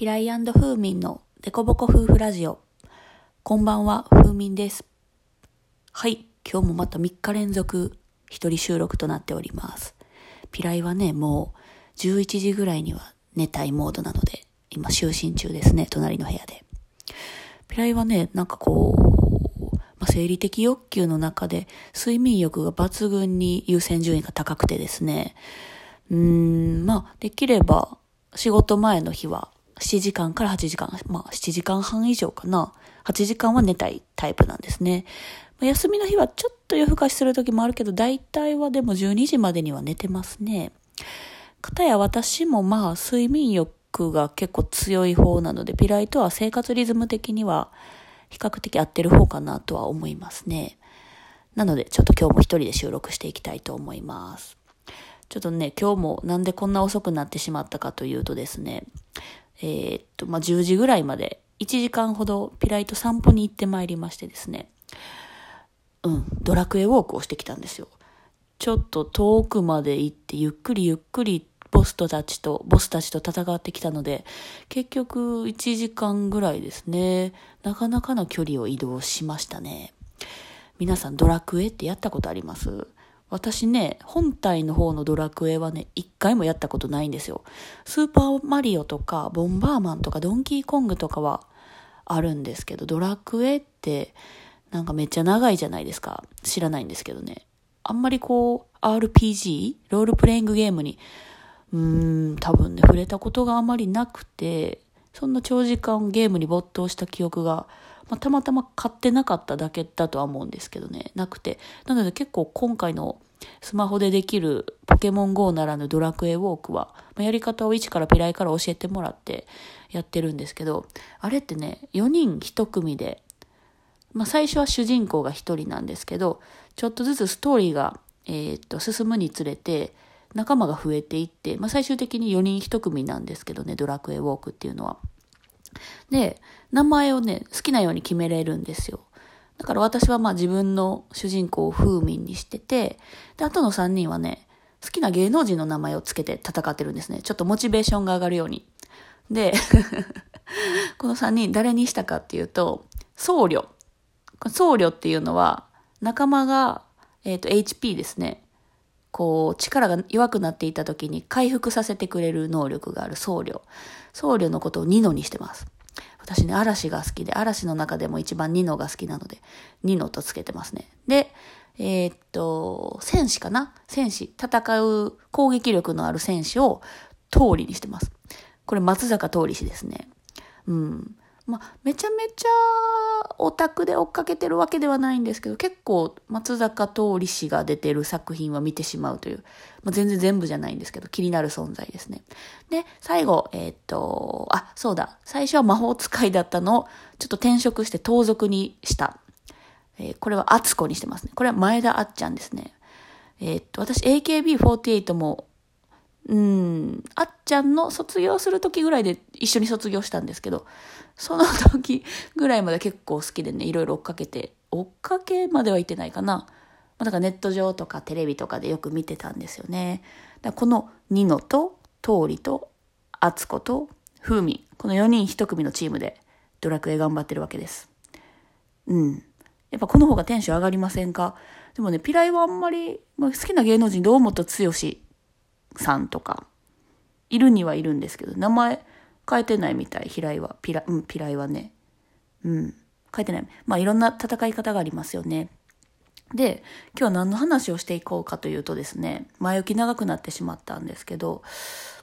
ピライフーミンのデコボコ夫婦ラジオ。こんばんは、フーミンです。はい、今日もまた3日連続一人収録となっております。ピライはね、もう11時ぐらいには寝たいモードなので、今就寝中ですね、隣の部屋で。ピライはね、なんかこう、まあ、生理的欲求の中で睡眠欲が抜群に優先順位が高くてですね、うーん、まあ、できれば仕事前の日は7時間から8時間、まあ7時間半以上かな。8時間は寝たいタイプなんですね。休みの日はちょっと夜更かしする時もあるけど、大体はでも12時までには寝てますね。かたや私もまあ睡眠欲が結構強い方なので、ピライとは生活リズム的には比較的合ってる方かなとは思いますね。なので、ちょっと今日も一人で収録していきたいと思います。ちょっとね、今日もなんでこんな遅くなってしまったかというとですね、えー、っと、まあ、10時ぐらいまで1時間ほどピライと散歩に行ってまいりましてですね、うん、ドラクエウォークをしてきたんですよ。ちょっと遠くまで行ってゆっくりゆっくりボスたちと、ボスたちと戦ってきたので、結局1時間ぐらいですね、なかなかの距離を移動しましたね。皆さんドラクエってやったことあります？私ね、本体の方のドラクエはね、一回もやったことないんですよ。スーパーマリオとか、ボンバーマンとか、ドンキーコングとかはあるんですけど、ドラクエって、なんかめっちゃ長いじゃないですか。知らないんですけどね。あんまりこう、RPG? ロールプレイングゲームに、うーん、多分ね、触れたことがあまりなくて、そんな長時間ゲームに没頭した記憶が、まあ、たまたま買ってなかっただけだとは思うんですけどね、なくて。なので結構今回のスマホでできるポケモン GO ならぬドラクエウォークは、まあ、やり方を一からピライから教えてもらってやってるんですけど、あれってね、4人1組で、まあ、最初は主人公が1人なんですけど、ちょっとずつストーリーが、えー、っと、進むにつれて、仲間が増えていって、まあ、最終的に4人1組なんですけどね、ドラクエウォークっていうのは。で、名前をね、好きなように決めれるんですよ。だから私はまあ自分の主人公を風民にしてて、で、あとの3人はね、好きな芸能人の名前をつけて戦ってるんですね。ちょっとモチベーションが上がるように。で、この3人誰にしたかっていうと、僧侶。僧侶っていうのは、仲間が、えっ、ー、と、HP ですね。こう、力が弱くなっていた時に回復させてくれる能力がある僧侶。僧侶のことをニノにしてます。私ね、嵐が好きで、嵐の中でも一番ニノが好きなので、ニノとつけてますね。で、えー、っと、戦士かな？戦士。戦う攻撃力のある戦士を通りにしてます。これ松坂通り氏ですね。うん。まあ、めちゃめちゃオタクで追っかけてるわけではないんですけど、結構松坂通り氏が出てる作品は見てしまうという、まあ、全然全部じゃないんですけど、気になる存在ですね。で、最後、えー、っと、あ、そうだ、最初は魔法使いだったのを、ちょっと転職して盗賊にした。えー、これは敦子にしてますね。これは前田あっちゃんですね。えー、っと、私 AKB48 もうん、あっちゃんの卒業する時ぐらいで一緒に卒業したんですけど、その時ぐらいまで結構好きでね、いろいろ追っかけて、追っかけまでは行ってないかな。だからネット上とかテレビとかでよく見てたんですよね。だこのニノと、通りと、あつこと、風味、この4人1組のチームでドラクエ頑張ってるわけです。うん。やっぱこの方がテンション上がりませんか？でもね、ピライはあんまり、まあ、好きな芸能人堂本剛さんとか、いるにはいるんですけど、名前変えてないみたい、平井は。ピラ、うん、ピライはね。うん、変えてない。まあいろんな戦い方がありますよね。で、今日は何の話をしていこうかというとですね、前置き長くなってしまったんですけど、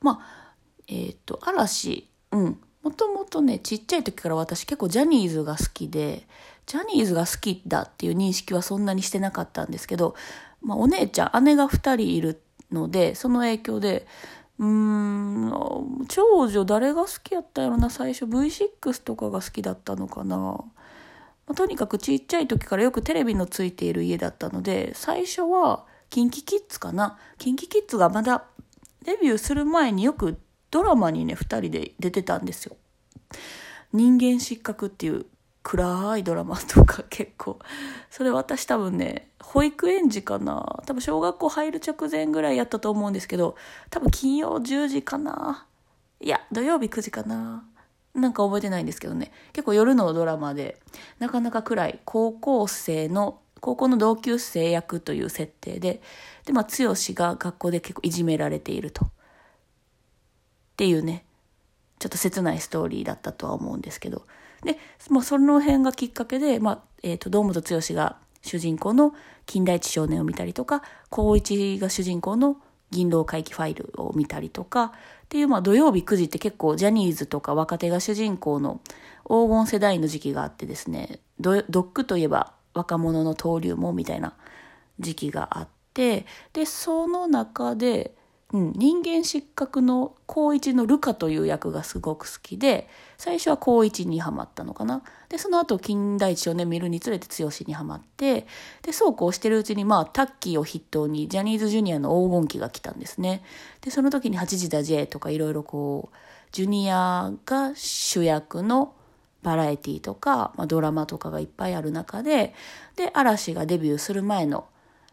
まあ、えっ、ー、と、嵐、うん、もともとね、ちっちゃい時から私結構ジャニーズが好きで、ジャニーズが好きだっていう認識はそんなにしてなかったんですけど、まあお姉ちゃん、姉が二人いるので、その影響で、うーん、長女誰が好きやったやろな、最初 V6 とかが好きだったのかな。まあ、とにかくちっちゃい時からよくテレビのついている家だったので、最初はキンキキッズかな。キンキキッズがまだデビューする前によくドラマにね、二人で出てたんですよ。人間失格っていう暗いドラマとか結構。それ私多分ね、保育園児かな多分小学校入る直前ぐらいやったと思うんですけど、多分金曜10時かないや、土曜日9時かななんか覚えてないんですけどね。結構夜のドラマで、なかなか暗い高校生の、高校の同級生役という設定で、で、まあ、剛が学校で結構いじめられていると。っていうね、ちょっと切ないストーリーだったとは思うんですけど。で、もうその辺がきっかけで、まあ、えっ、ー、と、堂本剛が主人公の金田一少年を見たりとか、高一が主人公の銀狼回帰ファイルを見たりとか、っていう、まあ土曜日9時って結構ジャニーズとか若手が主人公の黄金世代の時期があってですね、ドックといえば若者の登竜門みたいな時期があって、で、その中で、うん、人間失格の高一のルカという役がすごく好きで、最初は高一にハマったのかな。で、その後、金田一をね、見るにつれて剛にハマって、で、そうこうしてるうちに、まあ、タッキーを筆頭に、ジャニーズジュニアの黄金期が来たんですね。で、その時に8時だ J とかいろいろこう、ジュニアが主役のバラエティとか、まあ、ドラマとかがいっぱいある中で、で、嵐がデビューする前の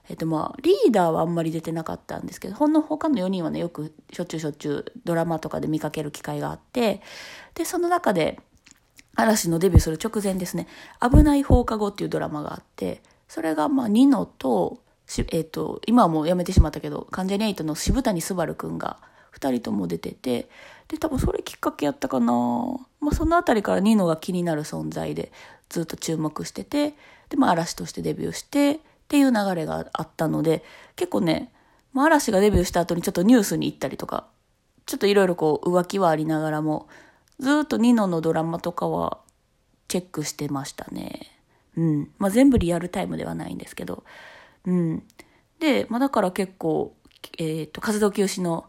えっとまあ、リーダーはあんまり出てなかったんですけど、ほんの他の4人はね、よくしょっちゅうしょっちゅうドラマとかで見かける機会があって、で、その中で、嵐のデビューする直前ですね、危ない放課後っていうドラマがあって、それがまあ、ニノと、えっと、今はもうやめてしまったけど、関ジャニエイトの渋谷昴くんが2人とも出てて、で、多分それきっかけやったかな。まあ、そのあたりからニノが気になる存在で、ずっと注目してて、で、まあ、嵐としてデビューして、っていう流れがあったので、結構ね、嵐がデビューした後にちょっとニュースに行ったりとか、ちょっといろいろこう浮気はありながらも、ずっとニノのドラマとかはチェックしてましたね。うん。まあ、全部リアルタイムではないんですけど。うん。で、まあ、だから結構、えっ、ー、と、活動休止の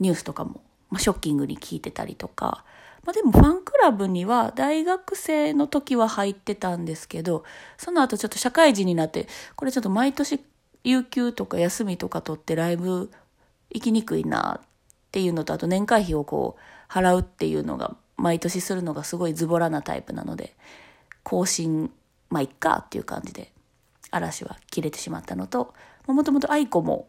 ニュースとかも、まあ、ショッキングに聞いてたりとか、まあ、でもファンクラブには大学生の時は入ってたんですけど、その後ちょっと社会人になって、これちょっと毎年有給とか休みとか取ってライブ行きにくいなっていうのと、あと年会費をこう払うっていうのが毎年するのがすごいズボラなタイプなので、更新、まあ、いっかっていう感じで嵐は切れてしまったのと、もともと愛子も、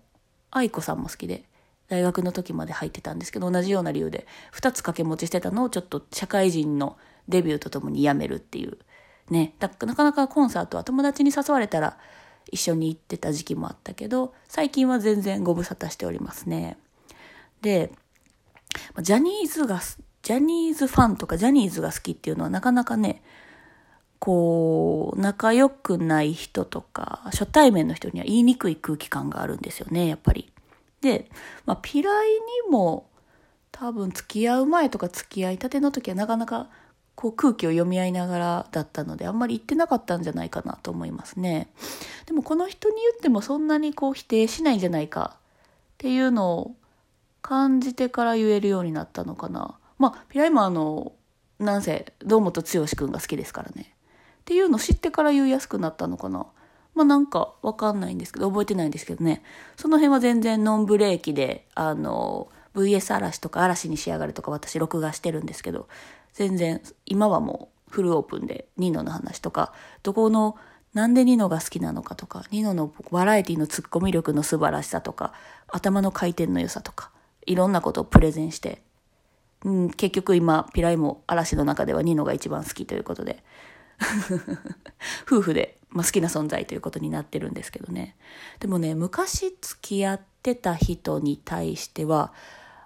愛子さんも好きで、大学の時まで入ってたんですけど、同じような理由で、2つ掛け持ちしてたのをちょっと社会人のデビューとともに辞めるっていう。ね。なかなかコンサートは友達に誘われたら一緒に行ってた時期もあったけど、最近は全然ご無沙汰しておりますね。で、ジャニーズが、ジャニーズファンとかジャニーズが好きっていうのはなかなかね、こう、仲良くない人とか、初対面の人には言いにくい空気感があるんですよね、やっぱり。で、まあ、ピライにも多分付き合う前とか付き合いたての時はなかなかこう空気を読み合いながらだったのであんまり言ってなかったんじゃないかなと思いますね。でもこの人に言ってもそんなにこう否定しないんじゃないかっていうのを感じてから言えるようになったのかな。まあ、ピライもあの、なんせ堂本剛くんが好きですからね。っていうのを知ってから言いやすくなったのかな。まあなんかわかんないんですけど、覚えてないんですけどね。その辺は全然ノンブレーキで、あの、VS 嵐とか嵐に仕上がるとか私録画してるんですけど、全然今はもうフルオープンでニノの話とか、どこのなんでニノが好きなのかとか、ニノのバラエティのツッコミ力の素晴らしさとか、頭の回転の良さとか、いろんなことをプレゼンして、うん、結局今、ピライも嵐の中ではニノが一番好きということで、夫婦で、まあ、好きな存在ということになってるんですけどね。でもね、昔付き合ってた人に対しては、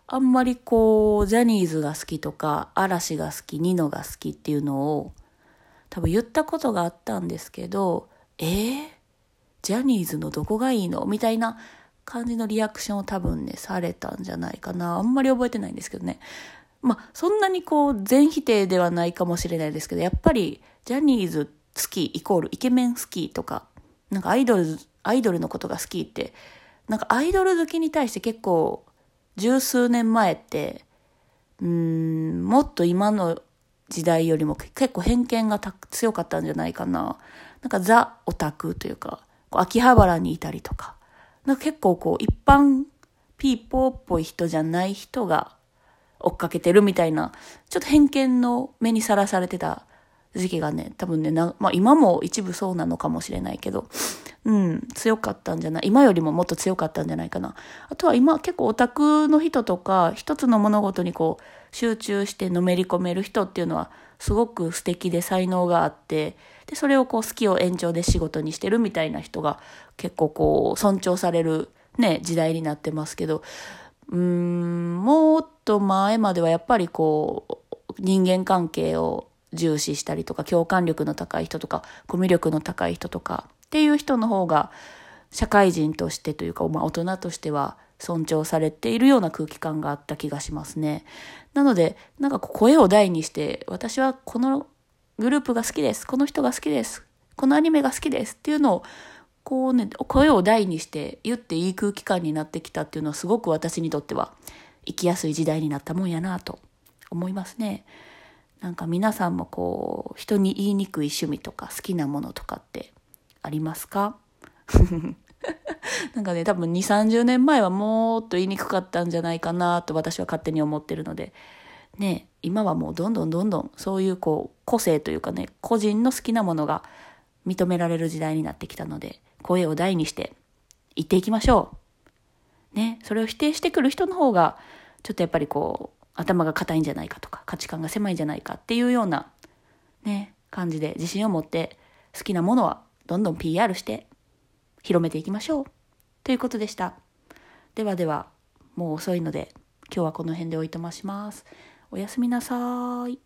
あんまりこう、ジャニーズが好きとか、嵐が好き、ニノが好きっていうのを、多分言ったことがあったんですけど、えー、ジャニーズのどこがいいの？みたいな感じのリアクションを多分ね、されたんじゃないかな。あんまり覚えてないんですけどね。まあ、そんなにこう、全否定ではないかもしれないですけど、やっぱり、ジャニーズ好きイコールイケメン好きとか、なんかアイドル、アイドルのことが好きって、なんかアイドル好きに対して結構、十数年前って、うん、もっと今の時代よりも結構偏見が強かったんじゃないかな。なんかザ・オタクというか、こう秋葉原にいたりとか、なんか結構こう一般ピーポーっぽい人じゃない人が追っかけてるみたいな、ちょっと偏見の目にさらされてた時期がね、多分ね、なまあ今も一部そうなのかもしれないけど、うん、強かったんじゃない？今よりももっと強かったんじゃないかな。あとは今結構オタクの人とか、一つの物事にこう、集中してのめり込める人っていうのは、すごく素敵で才能があって、で、それをこう好きを延長で仕事にしてるみたいな人が結構こう、尊重されるね、時代になってますけど、うーん、もっと前まではやっぱりこう、人間関係を重視したりとか、共感力の高い人とか、コミュ力の高い人とか、っていう人の方が、社会人としてというか、まあ大人としては尊重されているような空気感があった気がしますね。なので、なんか声を大にして、私はこのグループが好きです。この人が好きです。このアニメが好きですっていうのを、こうね、声を大にして言っていい空気感になってきたっていうのはすごく私にとっては生きやすい時代になったもんやなと思いますね。なんか皆さんもこう、人に言いにくい趣味とか好きなものとかってありますか？なんかね、多分2、30年前はもっと言いにくかったんじゃないかなと私は勝手に思ってるので、ね、今はもうどんどんどんどんそういうこう、個性というかね、個人の好きなものが認められる時代になってきたので、声を大にして言っていきましょう。ね、それを否定してくる人の方が、ちょっとやっぱりこう、頭が硬いんじゃないかとか、価値観が狭いんじゃないかっていうような、ね、感じで自信を持って好きなものはどんどん PR して広めていきましょう。ということでした。ではでは、もう遅いので、今日はこの辺でおいとまします。おやすみなさい。